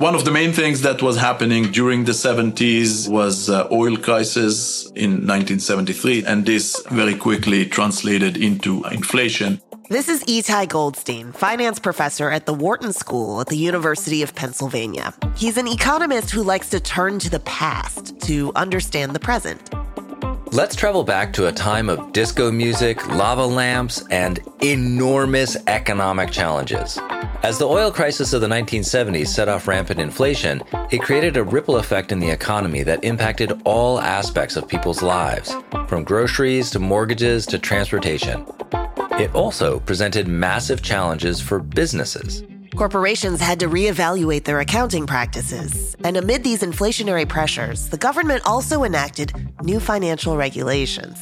One of the main things that was happening during the 70s was uh, oil crisis in 1973, and this very quickly translated into inflation. This is Itay Goldstein, finance professor at the Wharton School at the University of Pennsylvania. He's an economist who likes to turn to the past to understand the present. Let's travel back to a time of disco music, lava lamps, and enormous economic challenges. As the oil crisis of the 1970s set off rampant inflation, it created a ripple effect in the economy that impacted all aspects of people's lives, from groceries to mortgages to transportation. It also presented massive challenges for businesses. Corporations had to reevaluate their accounting practices. And amid these inflationary pressures, the government also enacted new financial regulations.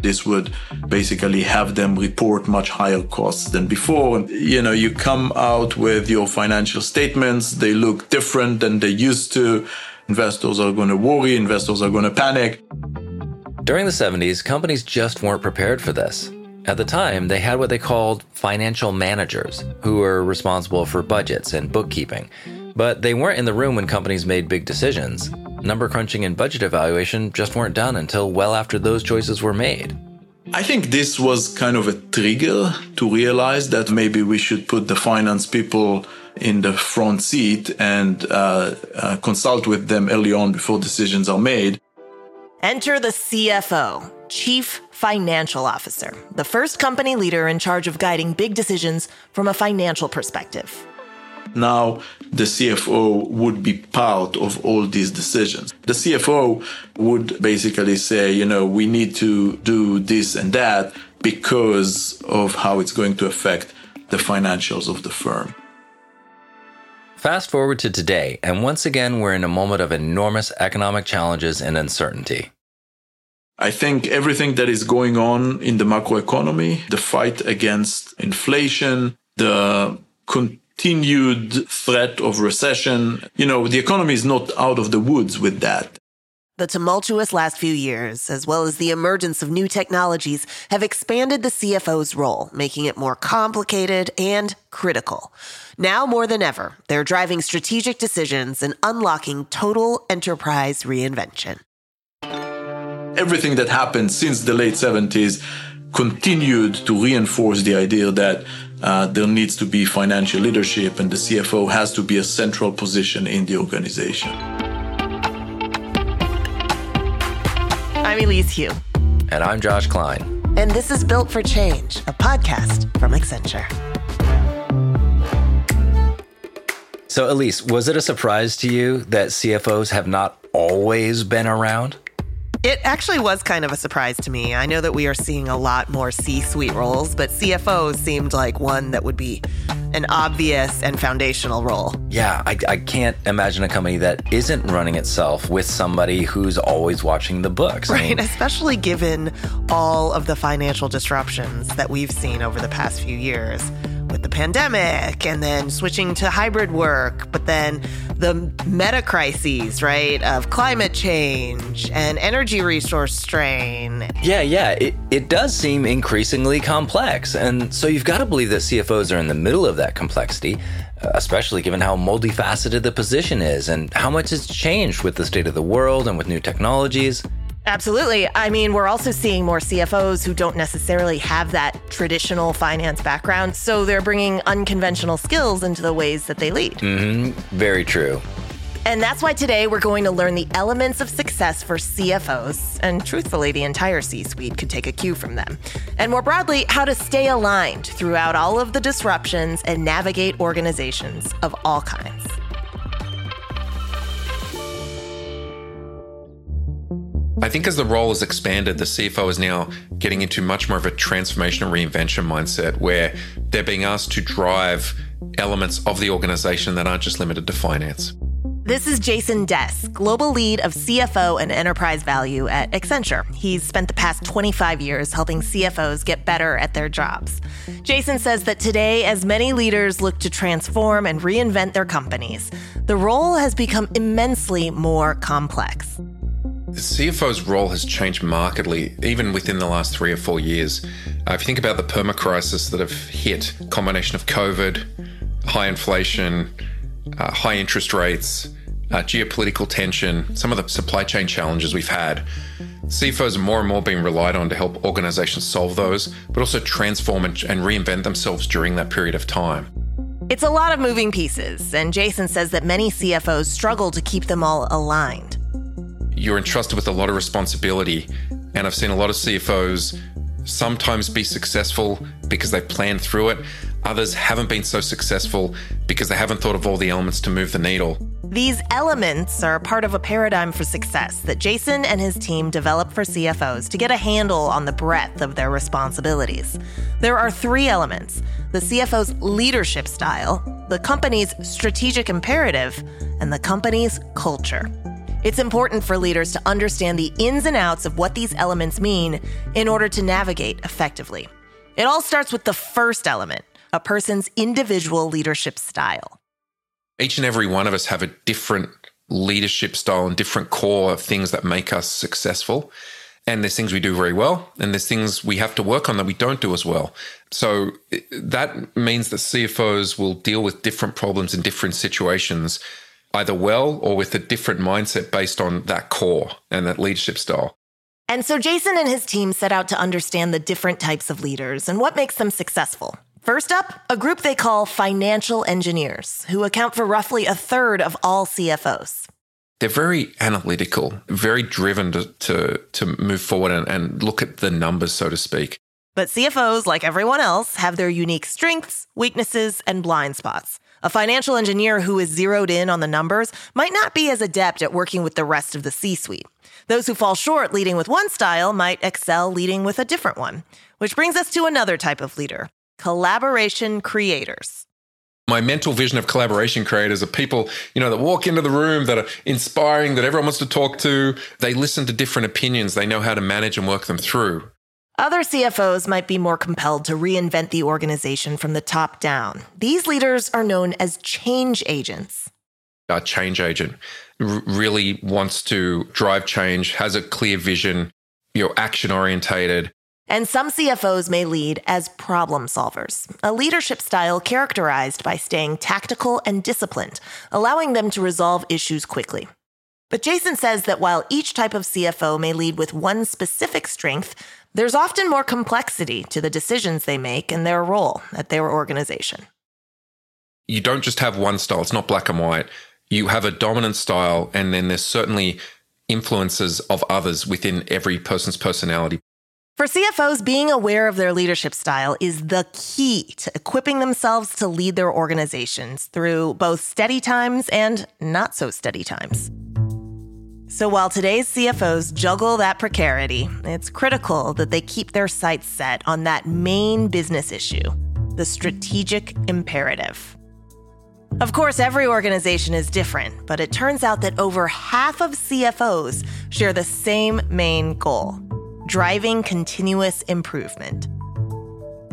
This would basically have them report much higher costs than before. You know, you come out with your financial statements, they look different than they used to. Investors are going to worry, investors are going to panic. During the 70s, companies just weren't prepared for this. At the time, they had what they called financial managers, who were responsible for budgets and bookkeeping. But they weren't in the room when companies made big decisions. Number crunching and budget evaluation just weren't done until well after those choices were made. I think this was kind of a trigger to realize that maybe we should put the finance people in the front seat and uh, uh, consult with them early on before decisions are made. Enter the CFO, Chief Financial Officer, the first company leader in charge of guiding big decisions from a financial perspective. Now, the CFO would be part of all these decisions. The CFO would basically say, you know, we need to do this and that because of how it's going to affect the financials of the firm. Fast forward to today, and once again, we're in a moment of enormous economic challenges and uncertainty. I think everything that is going on in the macroeconomy, the fight against inflation, the continued threat of recession, you know, the economy is not out of the woods with that. The tumultuous last few years, as well as the emergence of new technologies, have expanded the CFO's role, making it more complicated and critical. Now more than ever, they're driving strategic decisions and unlocking total enterprise reinvention everything that happened since the late 70s continued to reinforce the idea that uh, there needs to be financial leadership and the CFO has to be a central position in the organization. I'm Elise Hu. And I'm Josh Klein. And this is Built for Change, a podcast from Accenture. So, Elise, was it a surprise to you that CFOs have not always been around? It actually was kind of a surprise to me. I know that we are seeing a lot more C suite roles, but CFO seemed like one that would be an obvious and foundational role. Yeah, I, I, can't imagine a company that isn't running itself with somebody who's always watching the books. Right, I mean, especially given all of the financial disruptions that we've seen over the past few years with the pandemic and then switching to hybrid work, but then the meta crises, right, of climate change and energy resource strain. Yeah, yeah, it, it does seem increasingly complex. And so you've got to believe that CFOs are in the middle of that complexity, uh, especially given how multifaceted the position is and how much has changed with the state of the world and with new technologies. Absolutely. I mean, we're also seeing more CFOs who don't necessarily have that traditional finance background. So they're bringing unconventional skills into the ways that they lead. Mm-hmm. Very true. And that's why today we're going to learn the elements of success for CFOs. And truthfully, the entire C suite could take a cue from them. And more broadly, how to stay aligned throughout all of the disruptions and navigate organizations of all kinds. I think as the role has expanded, the CFO is now getting into much more of a transformation and reinvention mindset where they're being asked to drive elements of the organization that aren't just limited to finance. This is Jason Dess, global lead of CFO and enterprise value at Accenture. He's spent the past 25 years helping CFOs get better at their jobs. Jason says that today, as many leaders look to transform and reinvent their companies, the role has become immensely more complex. The CFO's role has changed markedly, even within the last three or four years. Uh, if you think about the perma crisis that have hit, combination of COVID, high inflation, uh, high interest rates, uh, geopolitical tension, some of the supply chain challenges we've had. CFOs are more and more being relied on to help organizations solve those, but also transform and, and reinvent themselves during that period of time. It's a lot of moving pieces, and Jason says that many CFOs struggle to keep them all aligned. You're entrusted with a lot of responsibility, and I've seen a lot of CFOs sometimes be successful because they planned through it. Others haven't been so successful because they haven't thought of all the elements to move the needle. These elements are part of a paradigm for success that Jason and his team developed for CFOs to get a handle on the breadth of their responsibilities. There are three elements the CFO's leadership style, the company's strategic imperative, and the company's culture. It's important for leaders to understand the ins and outs of what these elements mean in order to navigate effectively. It all starts with the first element a person's individual leadership style. Each and every one of us have a different leadership style and different core of things that make us successful. And there's things we do very well, and there's things we have to work on that we don't do as well. So eh, that means that CFOs will deal with different problems in different situations either well or with a different mindset based on that core and that leadership style. And so Jason and his team set out to understand the different types of leaders and what makes them successful. First up, a group they call financial engineers, who account for roughly a third of all CFOs. They're very analytical, very driven to, to, to move forward and, and look at the numbers, so to speak. But CFOs, like everyone else, have their unique strengths, weaknesses, and blind spots. A financial engineer who is zeroed in on the numbers might not be as adept at working with the rest of the C suite. Those who fall short leading with one style might excel leading with a different one. Which brings us to another type of leader collaboration creators. My mental vision of collaboration creators are people, you know, that walk into the room that are inspiring, that everyone wants to talk to. They listen to different opinions. They know how to manage and work them through. Other CFOs might be more compelled to reinvent the organization from the top down. These leaders are known as change agents. A change agent r- really wants to drive change, has a clear vision, you're action orientated. And some CFOs may lead as problem solvers, a leadership style characterized by staying tactical and disciplined, allowing them to resolve issues quickly. But Jason says that while each type of CFO may lead with one specific strength, there's often more complexity to the decisions they make and their role at their organization. You don't just have one style, it's not black and white. You have a dominant style, and then there's certainly influences of others within every person's personality. For CFOs, being aware of their leadership style is the key to equipping themselves to lead their organizations through both steady times and not so steady times. So while today's CFOs juggle that precarity, it's critical that they keep their sights set on that main business issue the strategic imperative. Of course, every organization is different, but it turns out that over half of CFOs share the same main goal driving continuous improvement.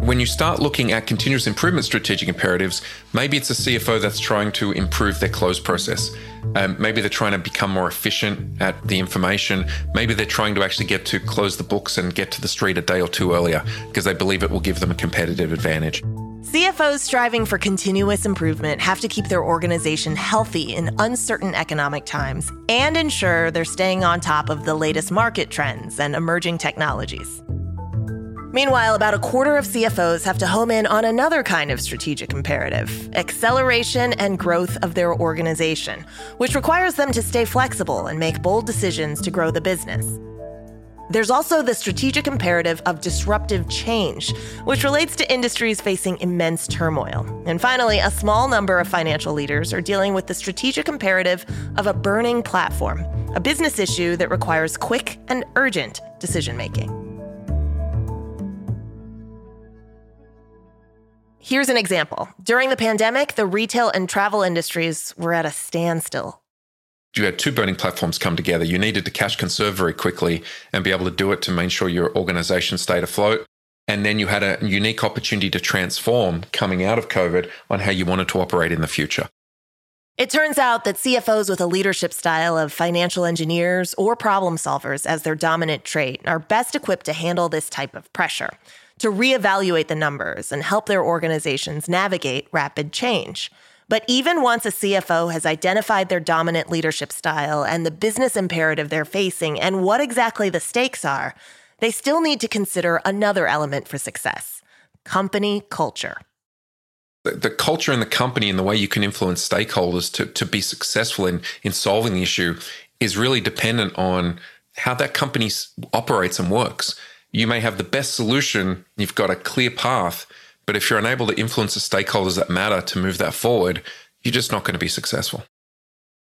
When you start looking at continuous improvement strategic imperatives, maybe it's a CFO that's trying to improve their close process. Um, maybe they're trying to become more efficient at the information. Maybe they're trying to actually get to close the books and get to the street a day or two earlier because they believe it will give them a competitive advantage. CFOs striving for continuous improvement have to keep their organization healthy in uncertain economic times and ensure they're staying on top of the latest market trends and emerging technologies. Meanwhile, about a quarter of CFOs have to home in on another kind of strategic imperative acceleration and growth of their organization, which requires them to stay flexible and make bold decisions to grow the business. There's also the strategic imperative of disruptive change, which relates to industries facing immense turmoil. And finally, a small number of financial leaders are dealing with the strategic imperative of a burning platform, a business issue that requires quick and urgent decision making. Here's an example. During the pandemic, the retail and travel industries were at a standstill. You had two burning platforms come together. You needed to cash conserve very quickly and be able to do it to make sure your organization stayed afloat. And then you had a unique opportunity to transform coming out of COVID on how you wanted to operate in the future. It turns out that CFOs with a leadership style of financial engineers or problem solvers as their dominant trait are best equipped to handle this type of pressure to reevaluate the numbers and help their organizations navigate rapid change. But even once a CFO has identified their dominant leadership style and the business imperative they're facing and what exactly the stakes are, they still need to consider another element for success company culture. The, the culture in the company and the way you can influence stakeholders to, to be successful in, in solving the issue is really dependent on how that company operates and works. You may have the best solution, you've got a clear path, but if you're unable to influence the stakeholders that matter to move that forward, you're just not going to be successful.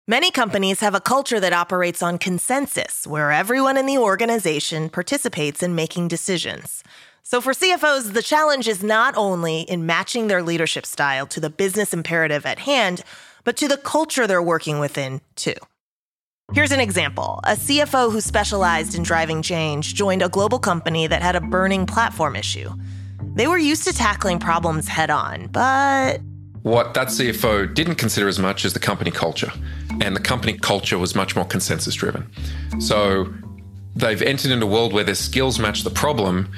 Many companies have a culture that operates on consensus, where everyone in the organization participates in making decisions. So, for CFOs, the challenge is not only in matching their leadership style to the business imperative at hand, but to the culture they're working within, too. Here's an example a CFO who specialized in driving change joined a global company that had a burning platform issue. They were used to tackling problems head on, but. What that CFO didn't consider as much is the company culture. And the company culture was much more consensus driven. So they've entered into a world where their skills match the problem,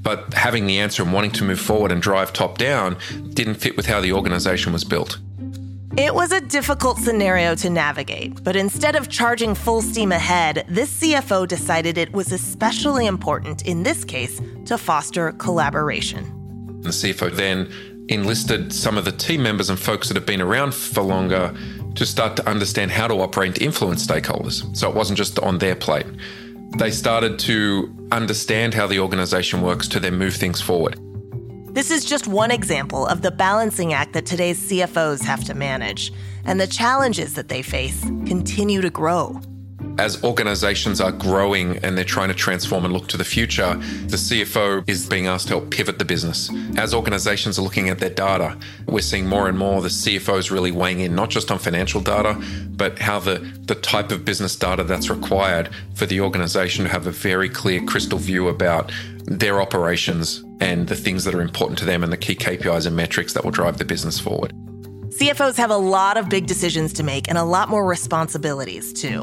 but having the answer and wanting to move forward and drive top down didn't fit with how the organization was built. It was a difficult scenario to navigate, but instead of charging full steam ahead, this CFO decided it was especially important in this case to foster collaboration. The CFO then enlisted some of the team members and folks that have been around for longer to start to understand how to operate and influence stakeholders. So it wasn't just on their plate. They started to understand how the organization works to then move things forward. This is just one example of the balancing act that today's CFOs have to manage, and the challenges that they face continue to grow. As organizations are growing and they're trying to transform and look to the future, the CFO is being asked to help pivot the business. As organizations are looking at their data, we're seeing more and more the CFOs really weighing in, not just on financial data, but how the, the type of business data that's required for the organization to have a very clear crystal view about their operations and the things that are important to them and the key KPIs and metrics that will drive the business forward. CFOs have a lot of big decisions to make and a lot more responsibilities, too.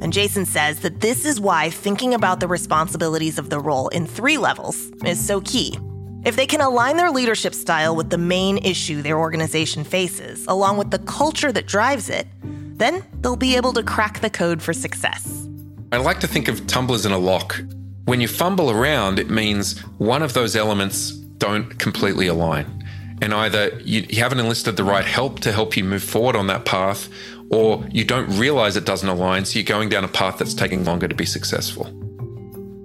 And Jason says that this is why thinking about the responsibilities of the role in three levels is so key. If they can align their leadership style with the main issue their organization faces, along with the culture that drives it, then they'll be able to crack the code for success. I like to think of tumblers in a lock when you fumble around, it means one of those elements don't completely align. And either you, haven't enlisted the right help to help you move forward on that path, or you don't realize it doesn't align, so you're going down a path that's taking longer to be successful.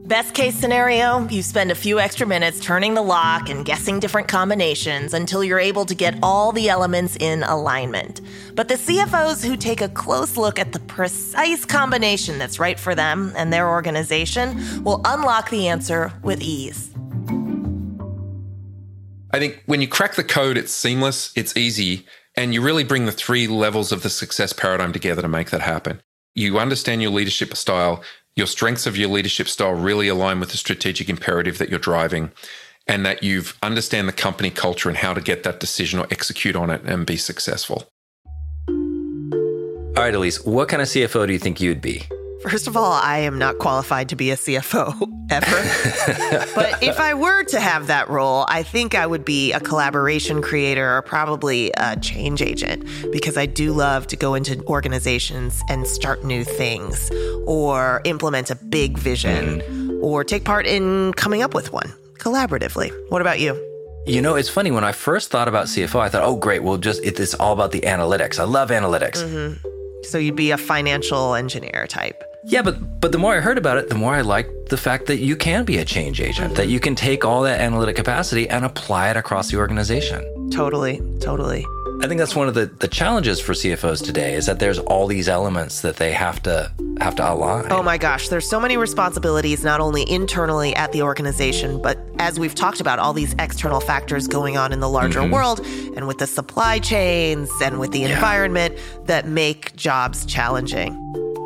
Best case scenario, you spend a few extra minutes turning the lock and guessing different combinations until you're able to get all the elements in alignment. But the CFOs who take a close look at the precise combination that's right for them and their organization will unlock the answer with ease. I think when you crack the code, it's seamless, it's easy, and you really bring the three levels of the success paradigm together to make that happen. You understand your leadership style, your strengths of your leadership style really align with the strategic imperative that you're driving and that you've understand the company culture and how to get that decision or execute on it and be successful. All right, Elise, what kind of CFO do you think you'd be? First of all, I am not qualified to be a CFO ever. but if I were to have that role, I think I would be a collaboration creator or probably a change agent because I do love to go into organizations and start new things or implement a big vision mm. or take part in coming up with one collaboratively. What about you? You know, it's funny. When I first thought about CFO, I thought, oh, great, we'll just, it's all about the analytics. I love analytics. Mm-hmm. So you'd be a financial engineer type. Yeah, but but the more I heard about it, the more I liked the fact that you can be a change agent, mm-hmm. that you can take all that analytic capacity and apply it across the organization. Totally, totally. I think that's one of the, the challenges for CFOs today is that there's all these elements that they have to have to align. Oh my gosh, there's so many responsibilities not only internally at the organization, but as we've talked about, all these external factors going on in the larger mm-hmm. world and with the supply chains and with the yeah. environment that make jobs challenging.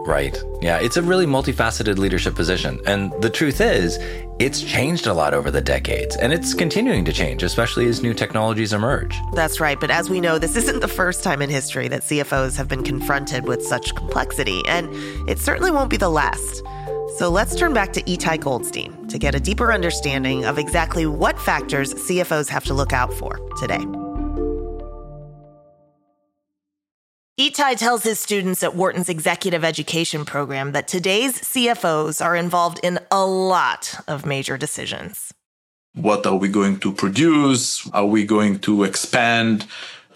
Right. Yeah, it's a really multifaceted leadership position. And the truth is, it's changed a lot over the decades, and it's continuing to change, especially as new technologies emerge. That's right. But as we know, this isn't the first time in history that CFOs have been confronted with such complexity, and it certainly won't be the last. So let's turn back to Itay Goldstein to get a deeper understanding of exactly what factors CFOs have to look out for today. Itay tells his students at Wharton's executive education program that today's CFOs are involved in a lot of major decisions. What are we going to produce? Are we going to expand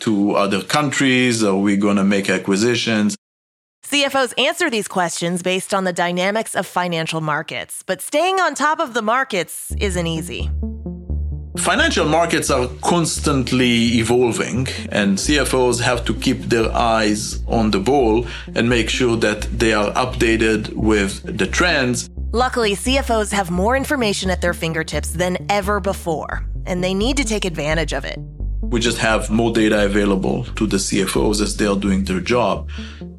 to other countries? Are we going to make acquisitions? CFOs answer these questions based on the dynamics of financial markets, but staying on top of the markets isn't easy. Financial markets are constantly evolving, and CFOs have to keep their eyes on the ball and make sure that they are updated with the trends. Luckily, CFOs have more information at their fingertips than ever before, and they need to take advantage of it. We just have more data available to the CFOs as they are doing their job.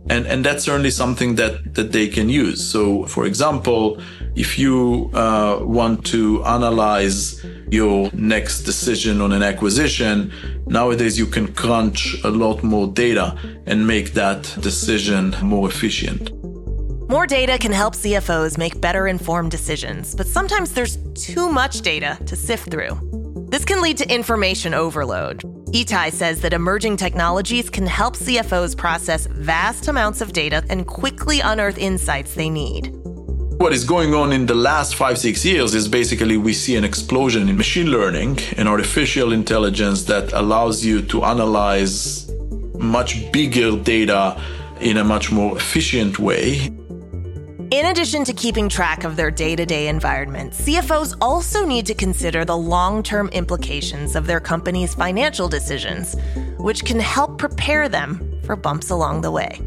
And, and that's certainly something that, that they can use. So, for example, if you uh, want to analyze your next decision on an acquisition, nowadays you can crunch a lot more data and make that decision more efficient. More data can help CFOs make better informed decisions, but sometimes there's too much data to sift through. This can lead to information overload. Itay says that emerging technologies can help CFOs process vast amounts of data and quickly unearth insights they need. What is going on in the last five, six years is basically we see an explosion in machine learning and artificial intelligence that allows you to analyze much bigger data in a much more efficient way. In addition to keeping track of their day to day environment, CFOs also need to consider the long term implications of their company's financial decisions, which can help prepare them for bumps along the way.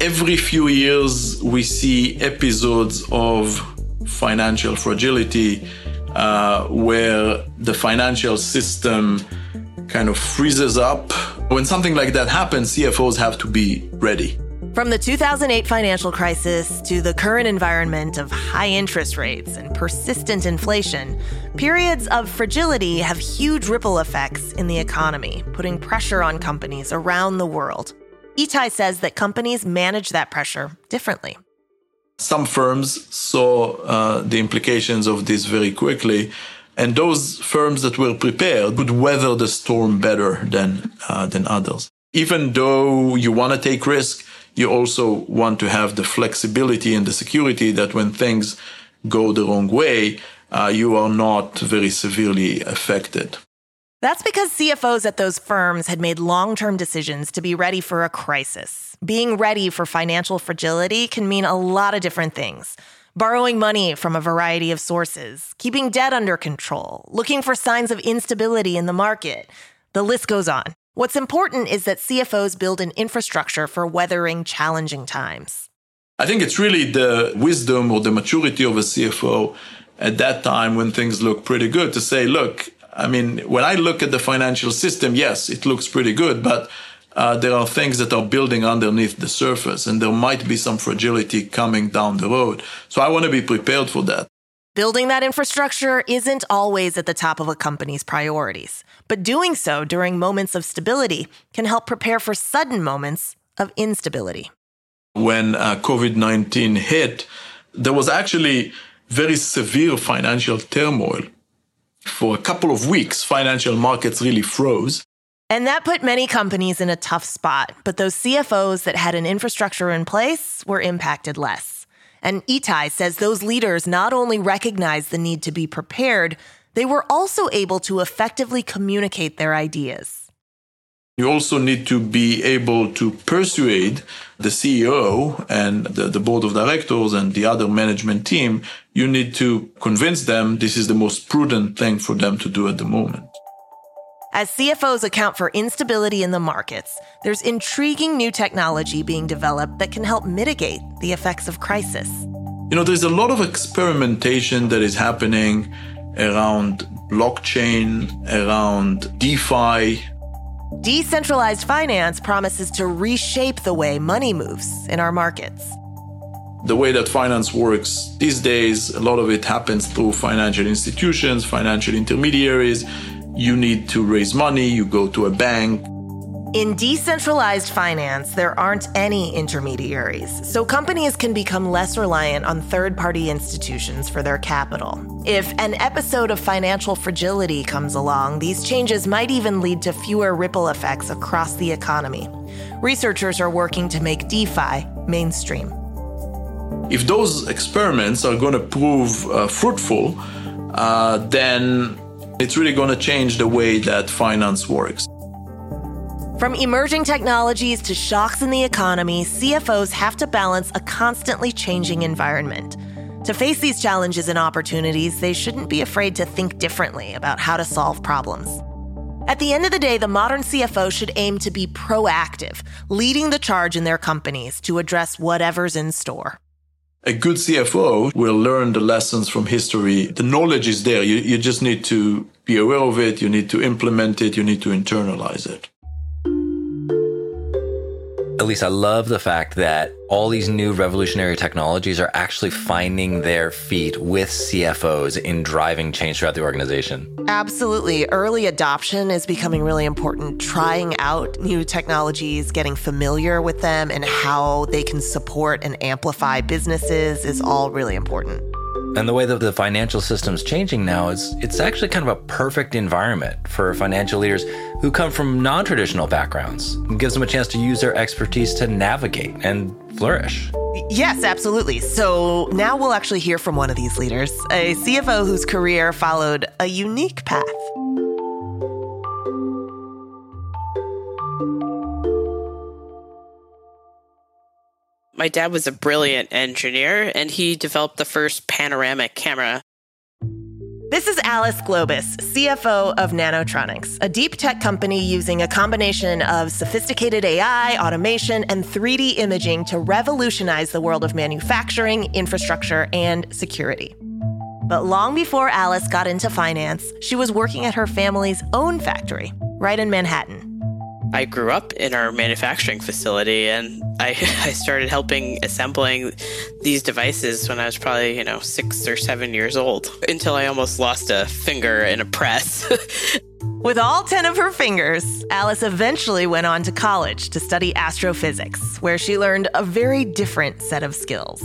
Every few years, we see episodes of financial fragility uh, where the financial system kind of freezes up. When something like that happens, CFOs have to be ready. From the 2008 financial crisis to the current environment of high interest rates and persistent inflation, periods of fragility have huge ripple effects in the economy, putting pressure on companies around the world. Itay says that companies manage that pressure differently. Some firms saw uh, the implications of this very quickly, and those firms that were prepared could weather the storm better than, uh, than others. Even though you want to take risk, you also want to have the flexibility and the security that when things go the wrong way, uh, you are not very severely affected. That's because CFOs at those firms had made long term decisions to be ready for a crisis. Being ready for financial fragility can mean a lot of different things. Borrowing money from a variety of sources, keeping debt under control, looking for signs of instability in the market. The list goes on. What's important is that CFOs build an infrastructure for weathering challenging times. I think it's really the wisdom or the maturity of a CFO at that time when things look pretty good to say, look, I mean, when I look at the financial system, yes, it looks pretty good, but uh, there are things that are building underneath the surface, and there might be some fragility coming down the road. So I want to be prepared for that. Building that infrastructure isn't always at the top of a company's priorities, but doing so during moments of stability can help prepare for sudden moments of instability. When uh, COVID 19 hit, there was actually very severe financial turmoil. For a couple of weeks, financial markets really froze. And that put many companies in a tough spot, but those CFOs that had an infrastructure in place were impacted less. And Itay says those leaders not only recognized the need to be prepared, they were also able to effectively communicate their ideas. You also need to be able to persuade the CEO and the, the, board of directors and the other management team. You need to convince them this is the most prudent thing for them to do at the moment. As CFOs account for instability in the markets, there's intriguing new technology being developed that can help mitigate the effects of crisis. You know, there's a lot of experimentation that is happening around blockchain, around DeFi. Decentralized finance promises to reshape the way money moves in our markets. The way that finance works these days, a lot of it happens through financial institutions, financial intermediaries you need to raise money, you go to a bank. In decentralized finance, there aren't any intermediaries, so companies can become less reliant on third party institutions for their capital. If an episode of financial fragility comes along, these changes might even lead to fewer ripple effects across the economy. researchers are working to make DeFi mainstream. If those experiments are going to prove uh, fruitful, uh, then it's really going to change the way that finance works. From emerging technologies to shocks in the economy, CFOs have to balance a constantly changing environment. To face these challenges and opportunities, they shouldn't be afraid to think differently about how to solve problems. At the end of the day, the modern CFO should aim to be proactive, leading the charge in their companies to address whatever's in store. A good CFO will learn the lessons from history. The knowledge is there. You, you just need to be aware of it. You need to implement it. You need to internalize it. Elise, I love the fact that all these new revolutionary technologies are actually finding their feet with CFOs in driving change throughout the organization. Absolutely. Early adoption is becoming really important. Trying out new technologies, getting familiar with them, and how they can support and amplify businesses is all really important. And the way that the financial system's changing now is it's actually kind of a perfect environment for financial leaders who come from non-traditional backgrounds. It gives them a chance to use their expertise to navigate and flourish. Yes, absolutely. So now we'll actually hear from one of these leaders, a CFO whose career followed a unique path. My dad was a brilliant engineer and he developed the first panoramic camera. This is Alice Globus, CFO of Nanotronics, a deep tech company using a combination of sophisticated AI, automation, and 3D imaging to revolutionize the world of manufacturing, infrastructure, and security. But long before Alice got into finance, she was working at her family's own factory, right in Manhattan. I grew up in our manufacturing facility and I, I started helping assembling these devices when I was probably, you know, six or seven years old until I almost lost a finger in a press. With all 10 of her fingers, Alice eventually went on to college to study astrophysics, where she learned a very different set of skills.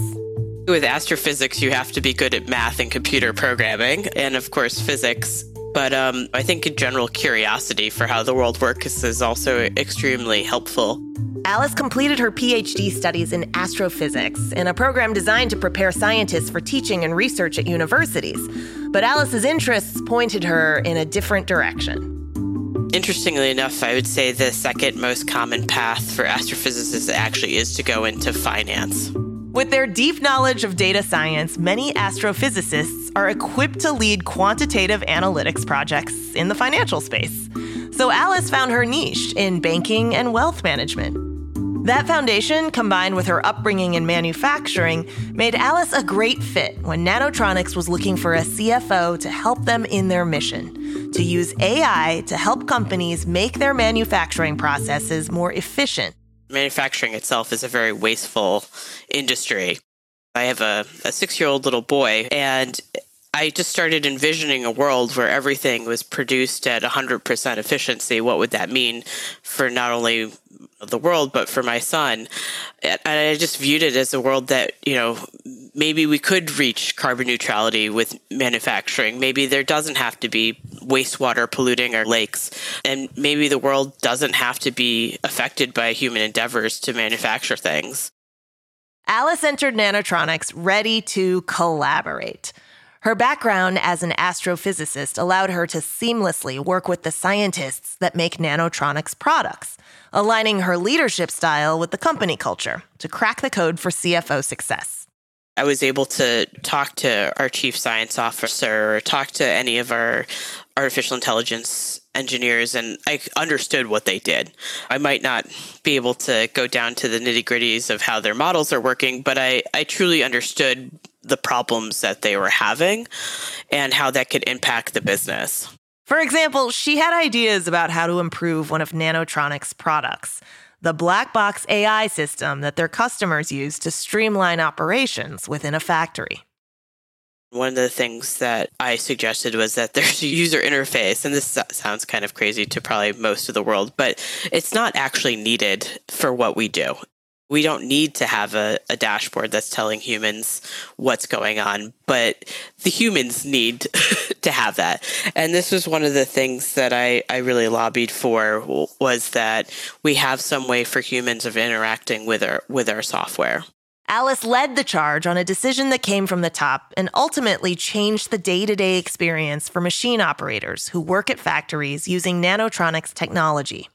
With astrophysics, you have to be good at math and computer programming, and of course, physics. But um, I think a general curiosity for how the world works is also extremely helpful. Alice completed her PhD studies in astrophysics in a program designed to prepare scientists for teaching and research at universities. But Alice's interests pointed her in a different direction. Interestingly enough, I would say the second most common path for astrophysicists actually is to go into finance. With their deep knowledge of data science, many astrophysicists are equipped to lead quantitative analytics projects in the financial space. So Alice found her niche in banking and wealth management. That foundation, combined with her upbringing in manufacturing, made Alice a great fit when Nanotronics was looking for a CFO to help them in their mission to use AI to help companies make their manufacturing processes more efficient manufacturing itself is a very wasteful industry. I have a, a six year old little boy, and I just started envisioning a world where everything was produced at 100% efficiency. What would that mean for not only the world, but for my son? And I just viewed it as a world that, you know, maybe we could reach carbon neutrality with manufacturing. Maybe there doesn't have to be wastewater polluting our lakes. And maybe the world doesn't have to be affected by human endeavors to manufacture things. Alice entered Nanotronics ready to collaborate. Her background as an astrophysicist allowed her to seamlessly work with the scientists that make Nanotronics products, aligning her leadership style with the company culture to crack the code for CFO success. I was able to talk to our chief science officer or talk to any of our artificial intelligence engineers and I understood what they did. I might not be able to go down to the nitty gritties of how their models are working, but I, I truly understood the problems that they were having and how that could impact the business. For example, she had ideas about how to improve one of Nanotronics' products the black box AI system that their customers use to streamline operations within a factory. One of the things that I suggested was that there's a user interface, and this sounds kind of crazy to probably most of the world, but it's not actually needed for what we do. We don't need to have a, a, dashboard that's telling humans what's going on, but the humans need to have that. And this was one of the things that I, I really lobbied for was that we have some way for humans of interacting with our with our software. Alice led the charge on a decision that came from the top and ultimately changed the day to day experience for machine operators who work at factories using Nanotronics technology.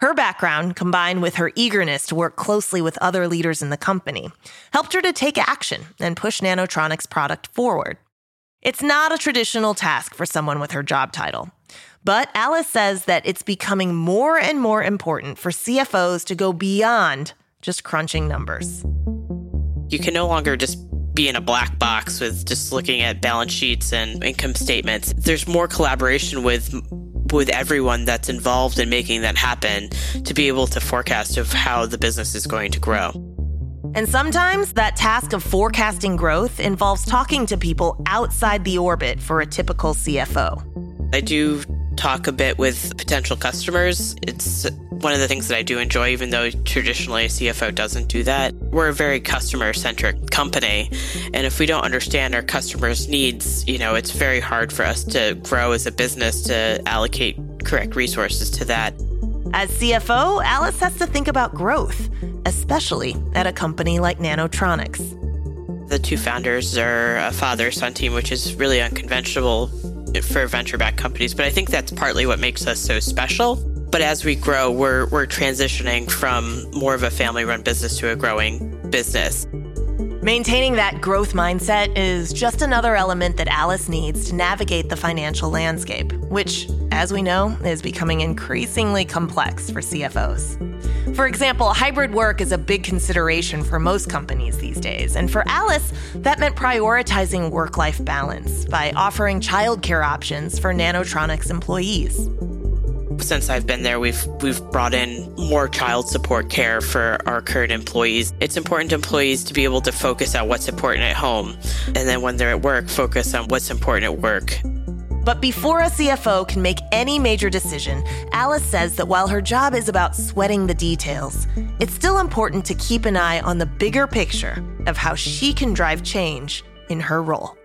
Her background, combined with her eagerness to work closely with other leaders in the company, helped her to take action and push Nanotronics' product forward. It's not a traditional task for someone with her job title, but Alice says that it's becoming more and more important for CFOs to go beyond just crunching numbers. You can no longer just be in a black box with just looking at balance sheets and income statements. There's more collaboration with with everyone that's involved in making that happen to be able to forecast of how the business is going to grow. And sometimes that task of forecasting growth involves talking to people outside the orbit for a typical CFO. I do talk a bit with potential customers. It's one of the things that I do enjoy, even though traditionally a CFO doesn't do that. We're a very customer centric company. And if we don't understand our customers' needs, you know, it's very hard for us to grow as a business to allocate correct resources to that. As CFO, Alice has to think about growth, especially at a company like Nanotronics. The two founders are a father son team, which is really unconventional for venture backed companies, but I think that's partly what makes us so special. But as we grow, we're, we're transitioning from more of a family run business to a growing business. Maintaining that growth mindset is just another element that Alice needs to navigate the financial landscape, which, as we know, is becoming increasingly complex for CFOs. For example, hybrid work is a big consideration for most companies these days, and for Alice, that meant prioritizing work life balance by offering childcare options for Nanotronics employees since I've been there, we've we've brought in more child support care for our current employees. It's important to employees to be able to focus on what's important at home, and then when they're at work, focus on what's important at work. But before a CFO can make any major decision, Alice says that while her job is about sweating the details, it's still important to keep an eye on the bigger picture of how she can drive change in her role.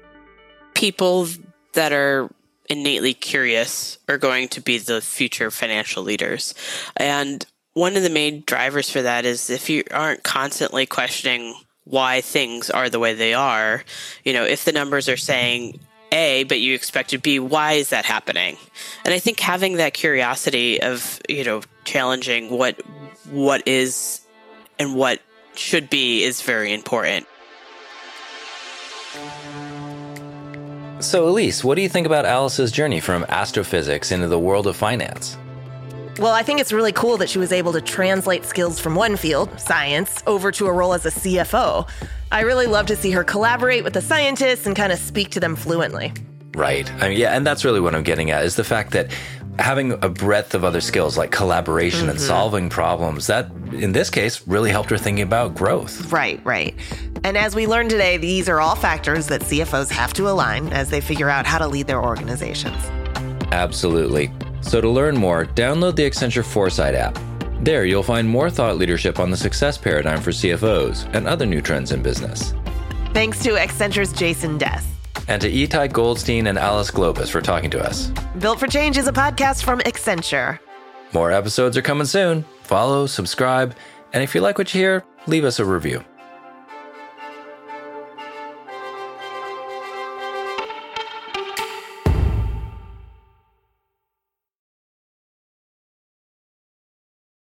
People that are innately curious are going to be the future financial leaders. And one of the main drivers for that is if you aren't constantly questioning why things are the way they are, you know, if the numbers are saying A, but you expected B, why is that happening? And I think having that curiosity of, you know, challenging what what is and what should be is very important. So, Elise, what do you think about Alice's journey from astrophysics into the world of finance? Well, I think it's really cool that she was able to translate skills from one field, science, over to a role as a CFO. I really love to see her collaborate with the scientists and kind of speak to them fluently. Right. I mean, yeah, and that's really what I'm getting at is the fact that having a breadth of other skills like collaboration mm-hmm. and solving problems, that in this case really helped her thinking about growth. Right, right. And as we learned today, these are all factors that CFOs have to align as they figure out how to lead their organizations. Absolutely. So to learn more, download the Accenture Foresight app. There, you'll find more thought leadership on the success paradigm for CFOs and other new trends in business. Thanks to Accenture's Jason Dess. And to Itay Goldstein and Alice Globus for talking to us. Built for Change is a podcast from Accenture. More episodes are coming soon. Follow, subscribe, and if you like what you hear, leave us a review.